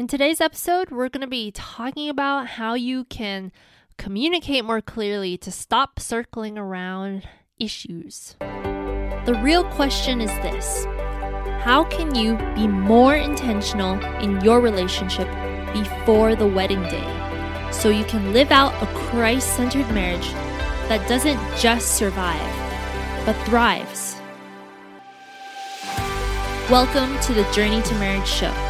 In today's episode, we're going to be talking about how you can communicate more clearly to stop circling around issues. The real question is this How can you be more intentional in your relationship before the wedding day so you can live out a Christ centered marriage that doesn't just survive, but thrives? Welcome to the Journey to Marriage show.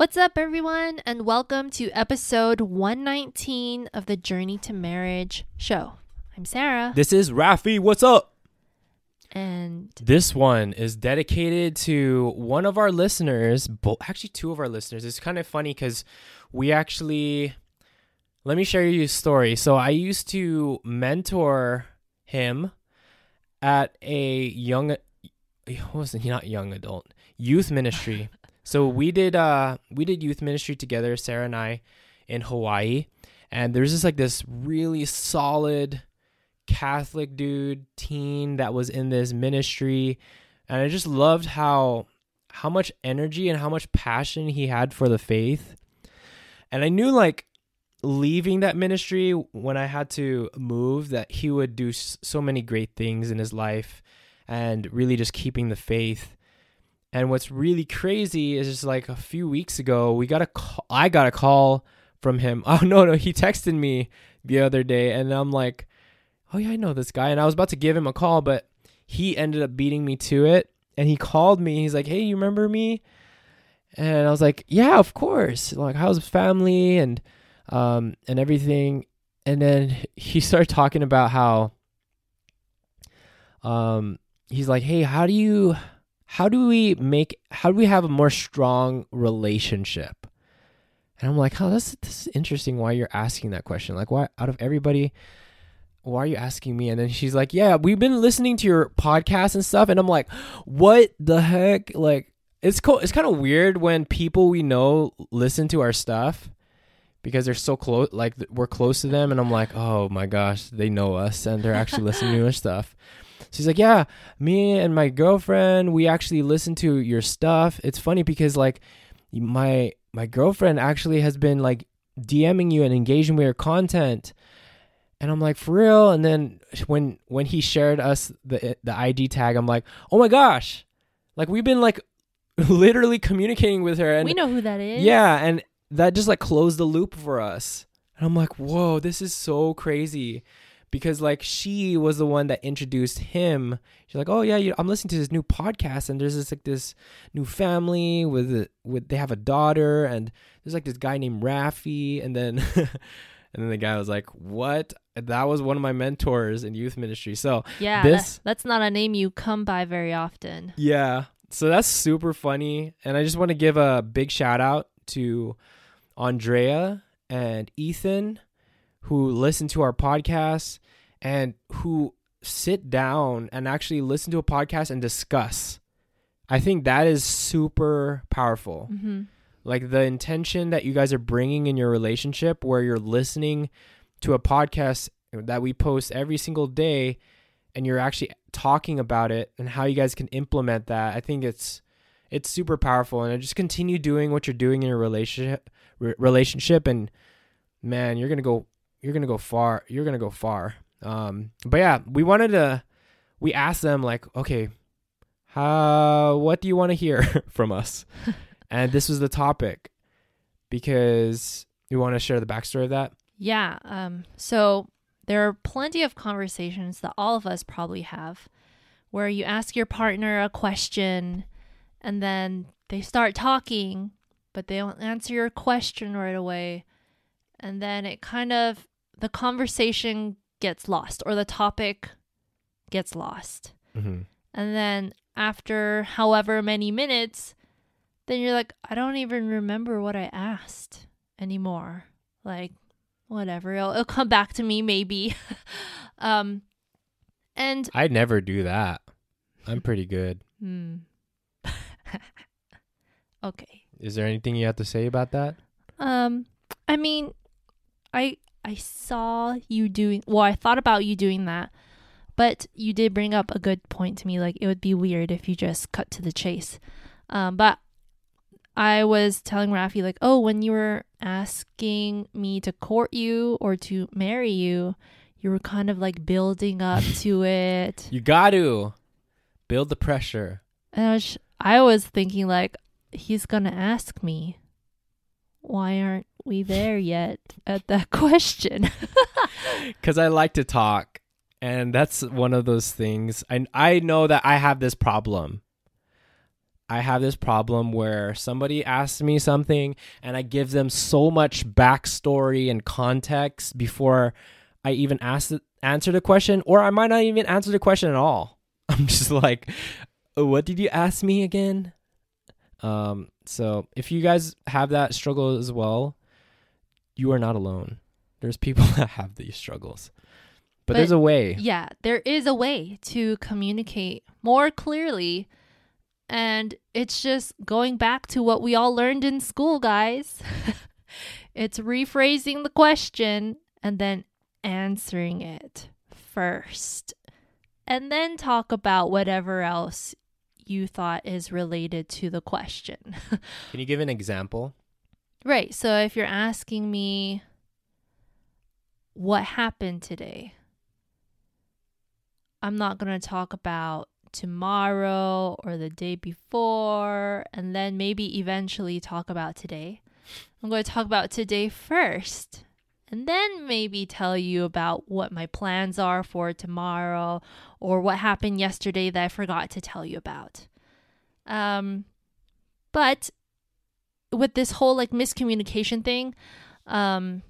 What's up, everyone, and welcome to episode 119 of the Journey to Marriage show. I'm Sarah. This is Rafi. What's up? And This one is dedicated to one of our listeners, bo- actually, two of our listeners. It's kind of funny because we actually, let me share you a story. So, I used to mentor him at a young, was? Not young adult, youth ministry. So, we did, uh, we did youth ministry together, Sarah and I, in Hawaii. And there's just like this really solid, Catholic dude, teen that was in this ministry, and I just loved how how much energy and how much passion he had for the faith. And I knew like leaving that ministry when I had to move that he would do so many great things in his life and really just keeping the faith. And what's really crazy is just like a few weeks ago, we got a call, I got a call from him. Oh no, no, he texted me the other day and I'm like, oh yeah, I know this guy. And I was about to give him a call, but he ended up beating me to it. And he called me. He's like, hey, you remember me? And I was like, yeah, of course. Like, how's family and um and everything. And then he started talking about how um he's like, hey, how do you how do we make how do we have a more strong relationship? And I'm like, oh, this, this is interesting why you're asking that question. Like, why out of everybody, why are you asking me? And then she's like, yeah, we've been listening to your podcast and stuff. And I'm like, what the heck? Like, it's cool. It's kind of weird when people we know listen to our stuff because they're so close, like we're close to them. And I'm like, oh my gosh, they know us and they're actually listening to our stuff. She's like, yeah, me and my girlfriend, we actually listen to your stuff. It's funny because like my my girlfriend actually has been like DMing you and engaging with your content. And I'm like, for real? And then when when he shared us the the ID tag, I'm like, oh my gosh. Like we've been like literally communicating with her and we know who that is. yeah, and that just like closed the loop for us. And I'm like, whoa, this is so crazy. Because like she was the one that introduced him. She's like, oh yeah, you I'm listening to this new podcast, and there's this like this new family with with they have a daughter, and there's like this guy named Rafi, and then and then the guy was like, what? That was one of my mentors in youth ministry. So Yeah, This- that- that's not a name you come by very often. Yeah. So that's super funny. And I just want to give a big shout out to Andrea and Ethan who listen to our podcast and who sit down and actually listen to a podcast and discuss. I think that is super powerful. hmm Like the intention that you guys are bringing in your relationship where you're listening to a podcast that we post every single day and you're actually talking about it and how you guys can implement that. I think it's it's super powerful and just continue doing what you're doing in your relationship re- relationship and man, you're going to go you're going to go far. You're going to go far. Um but yeah, we wanted to we asked them like, okay, how what do you want to hear from us? and this was the topic because we want to share the backstory of that. Yeah. Um, so there are plenty of conversations that all of us probably have where you ask your partner a question and then they start talking, but they don't answer your question right away. And then it kind of, the conversation gets lost or the topic gets lost. Mm-hmm. And then after however many minutes, then you're like, I don't even remember what I asked. anymore. Like, whatever. It'll, it'll come back to me maybe. um, and I never do that. I'm pretty good. hmm. okay. Is there anything you have to say about that? Um, I mean, I I saw you doing. Well, I thought about you doing that, but you did bring up a good point to me. Like it would be weird if you just cut to the chase. Um, but I was telling Rafi like, oh, when you were asking me to court you or to marry you, you were kind of like building up to it. You got to build the pressure. And I was, I was thinking like, he's gonna ask me, why aren't we there yet at that question? Because I like to talk, and that's one of those things. I I know that I have this problem. I have this problem where somebody asks me something, and I give them so much backstory and context before I even ask the, answer the question, or I might not even answer the question at all. I'm just like, "Oh, "What did you ask me again?" Um, so if you guys have that struggle as well, you are not alone. There's people that have these struggles. But, But- there's a way. yeah, there is a way to communicate more clearly. And it's just going back to what we all learned in school, guys. it's rephrasing the question and then answering it first. And then talk about whatever else you thought is related to the question. Can you give an example? Right. So if you're asking me what happened today, I'm not going to talk about tomorrow or the day before and then maybe eventually talk about today. I'm going to talk about today first and then maybe tell you about what my plans are for tomorrow or what happened yesterday that I forgot to tell you about. Um, but with this whole like miscommunication thing, um,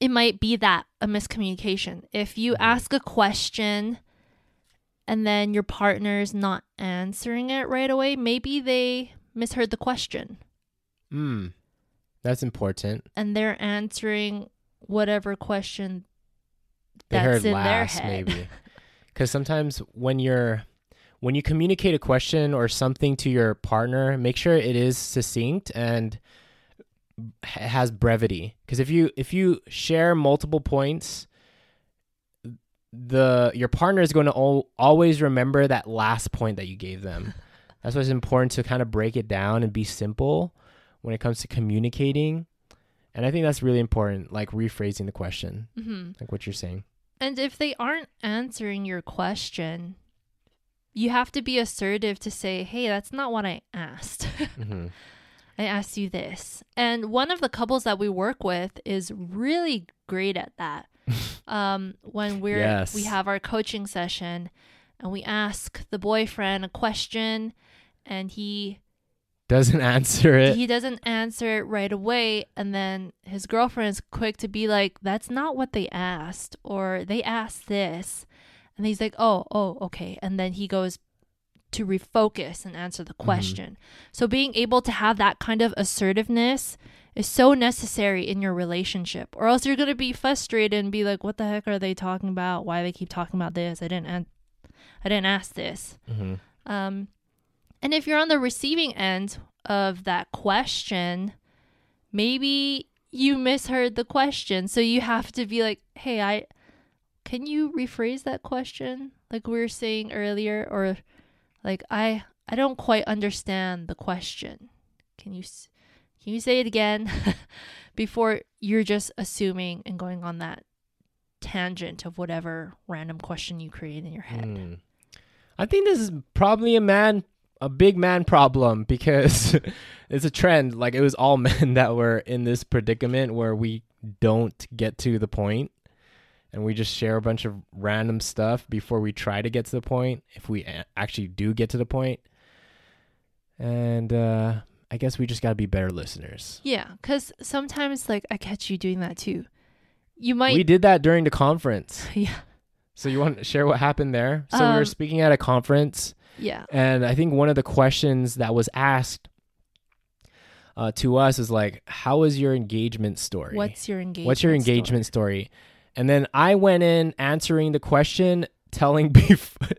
it might be that a miscommunication. If you Mhm. ask a question and then your partner's not answering it right away, maybe they misheard the question Hmm. That's important. and they're answering whatever question They that's heard in last, their head. maybe. Because sometimes when you're when you communicate a question or something to your partner, make sure it is succinct and has brevity. Because if you if you share multiple points, the your partner is going to al- always remember that last point that you gave them. That's why it's important to kind of break it down and be simple when it comes to communicating. And I think that's really important, like rephrasing the question, hmm like what you're saying. And if they aren't answering your question, you have to be assertive to say, hey, that's not what I asked. hmm I asked you this. And one of the couples that we work with is really great at that. um, when we're Yes. we have our coaching session and we ask the boyfriend a question and he Doesn't answer it. he doesn't answer it right away and then his girlfriend is quick to be like that's not what they asked or they asked this and he's like oh oh okay. And then he goes to refocus and answer the question. So being able to have that kind of assertiveness is so necessary in your relationship or else you're going to be frustrated and be like what the heck are they talking about? Why they keep talking about this? I didn't an- i didn't ask this. Hmm um, and if you're on the receiving end of that question, maybe you misheard the question. So you have to be like, hey, I can you rephrase that question like we were saying earlier or like I I don't quite understand the question. Can you can you say it again before you're just assuming and going on that tangent of whatever random question you create in your head. Hmm. I think this is probably a man, a big man problem because it's a trend. Like it was all men that were in this predicament where we don't get to the point and we just share a bunch of random stuff before we try to get to the point. If we actually do get to the point, and uh, I guess we just got to be better listeners. Yeah, because sometimes like I catch you doing that too. You might, we did that during the conference. yeah, So you want to share what happened there? So we Um, were speaking at a conference yeah, And I think one of the questions that was asked uh, to us is like, "How is your engagement story? What's your engagement? What's your engagement story?" And then I went in answering the question, telling bef-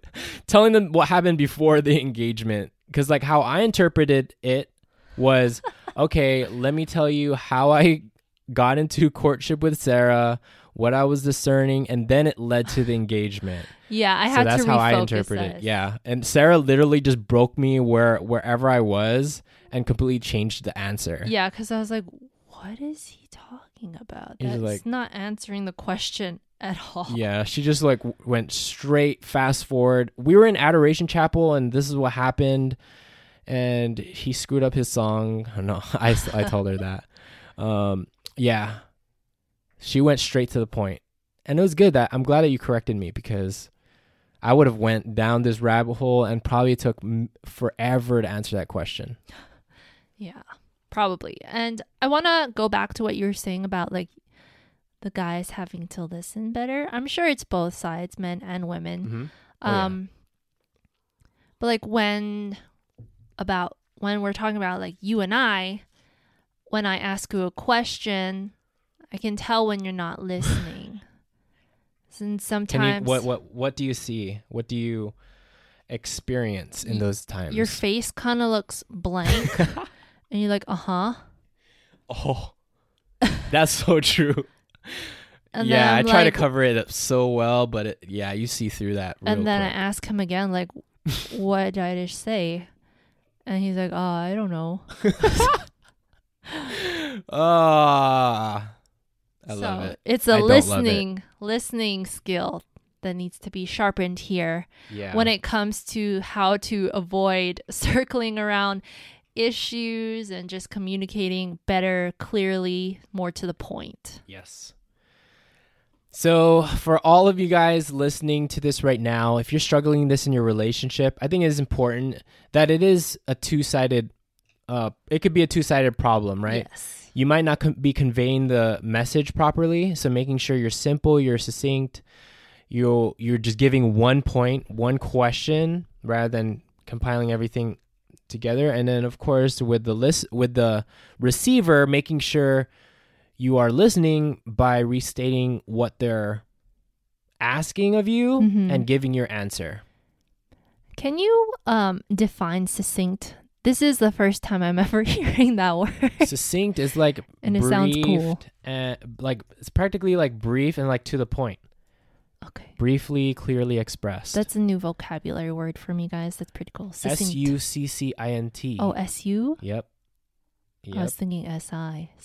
telling them what happened before the engagement, because like how I interpreted it was, okay, let me tell you how I got into courtship with Sarah, what I was discerning, and then it led to the engagement. Yeah, I so had that's to how I interpret it. Yeah, and Sarah literally just broke me where wherever I was and completely changed the answer. Yeah, because I was like, what is he talking about? That's like- not answering the question at all. Yeah, she just like w- went straight fast forward. We were in Adoration Chapel, and this is what happened. And he screwed up his song. No, I, I told her that. Um, yeah, she went straight to the point, and it was good. That I'm glad that you corrected me because I would have went down this rabbit hole and probably took m- forever to answer that question. Yeah, probably. And I want to go back to what you were saying about like the guys having to listen better. I'm sure it's both sides, men and women. Mm-hmm. Oh, yeah. Um but like when about when we're talking about like you and I when I ask you a question, I can tell when you're not listening. and sometimes you what what what do you see? What do you experience in those times? your face kind of looks blank and you're like, "Uh-huh." Oh, that's so true. And yeah, I try like- to cover it up so well, but it, yeah, you see through that. Real and then I ask him again like, "What did I just say?" And he's like, "Oh, I don't know." Ah, I so love it. it's I a it. listening listening skill that needs to be sharpened here Yeah, when it comes to how to avoid circling around issues and just communicating better, clearly, more to the point. yes. So, for all of you guys listening to this right now, if you're struggling this in your relationship, I think it is important that it is a two-sided. Uh, it could be a two-sided problem, right? Yes. you might not com- be conveying the message properly so making sure you're simple you're succinct you're you're just giving one point one question rather than compiling everything together and then of course with the list with the receiver making sure you are listening by restating what they're asking of you Mhm. and giving your answer Can you um, define succinct? This is the first time I'm ever hearing that word. succinct is like And it sounds cool. and like it's practically like brief and like to the point okay. briefly, clearly expressed. That's a new vocabulary word for me, guys. That's pretty cool. S. U C C I N T. Oh, S U. Yep. I was thinking S I.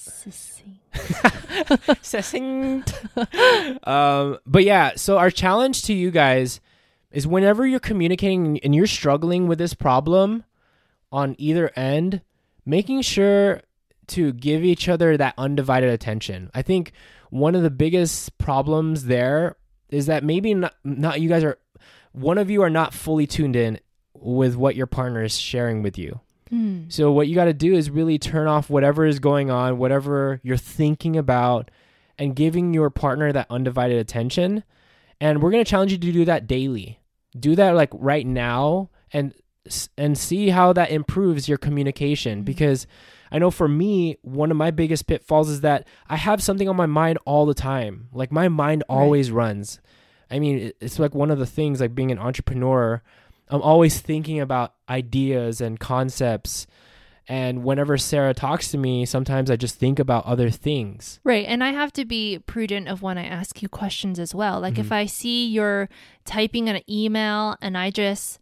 Succinct. um, but yeah, so our challenge to you guys is whenever you're communicating and you're struggling with this problem on either end, making sure to give each other that undivided attention. I think one of the biggest problems there is that maybe not, not you guys are one of you are not fully tuned in with what your partner is sharing with you. Hmm. So what you got to do is really turn off whatever is going on, whatever you're thinking about and giving your partner that undivided attention. And we're going to challenge you to do that daily. Do that like right now and and see how that improves your communication Mhm. because I know for me one of my biggest pitfalls is that I have something on my mind all the time. Like my mind Right. always runs. I mean, it's like one of the things like being an entrepreneur I'm always thinking about ideas and concepts. And whenever Sarah talks to me, sometimes I just think about other things. Right. And I have to be prudent of when I ask you questions as well. Like if Mhm. I see you're typing an email and I just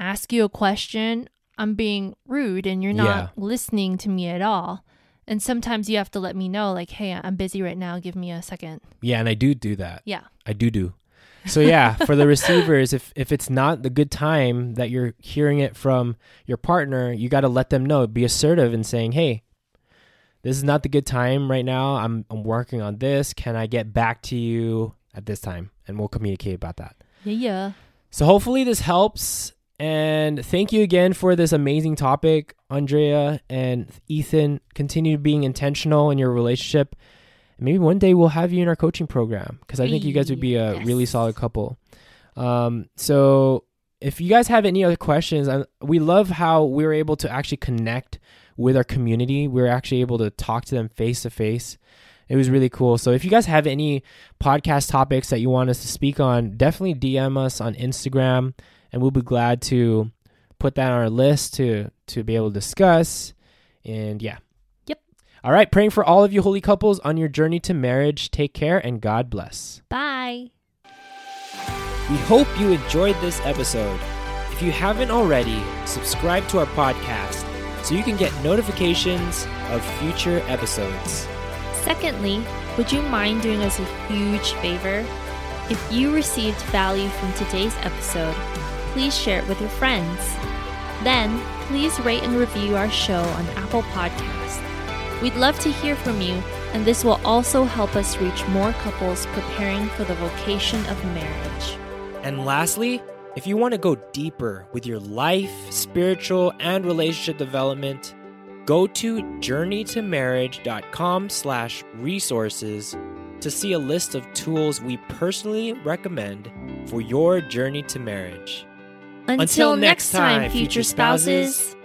ask you a question, I'm being rude and you're not Yeah. listening to me at all. And sometimes you have to let me know, like, hey, I'm busy right now. Give me a second. Yeah, and I do do that. Yeah. I do do. So yeah, for the receivers, if if it's not the good time that you're hearing it from your partner, you got to let them know. Be assertive in saying, "Hey, this is not the good time right now. I'm I'm working on this. Can I get back to you at this time?" And we'll communicate about that. Yeah, yeah. So hopefully this helps. And thank you again for this amazing topic, Andrea and Ethan. Continue being intentional in your relationship. Maybe one day we'll have you in our coaching program because I think you guys would be a really solid couple. Um, so if you guys have any other questions, I, we love how we were able to actually connect with our community. We were actually able to talk to them face to face. It was really cool. So if you guys have any podcast topics that you want us to speak on, definitely DM us on Instagram and we'll be glad to put that on our list to to be able to discuss. And yeah. Yep. All right, praying for all of you holy couples on your journey to marriage. Take care and God bless. Bye. We hope you enjoyed this episode. If you haven't already, subscribe to our podcast so you can get notifications of future episodes. Secondly, would you mind doing us a huge favor? If you received value from today's episode, please share it with your friends. Then, please rate and review our show on Apple Podcasts. We'd love to hear from you, and this will also help us reach more couples preparing for the vocation of marriage. And lastly, if you want to go deeper with your life, spiritual, and relationship development, go to journeytomarriage.com slash resources to see a list of tools we personally recommend for your journey to marriage. Until, next time, future spouses.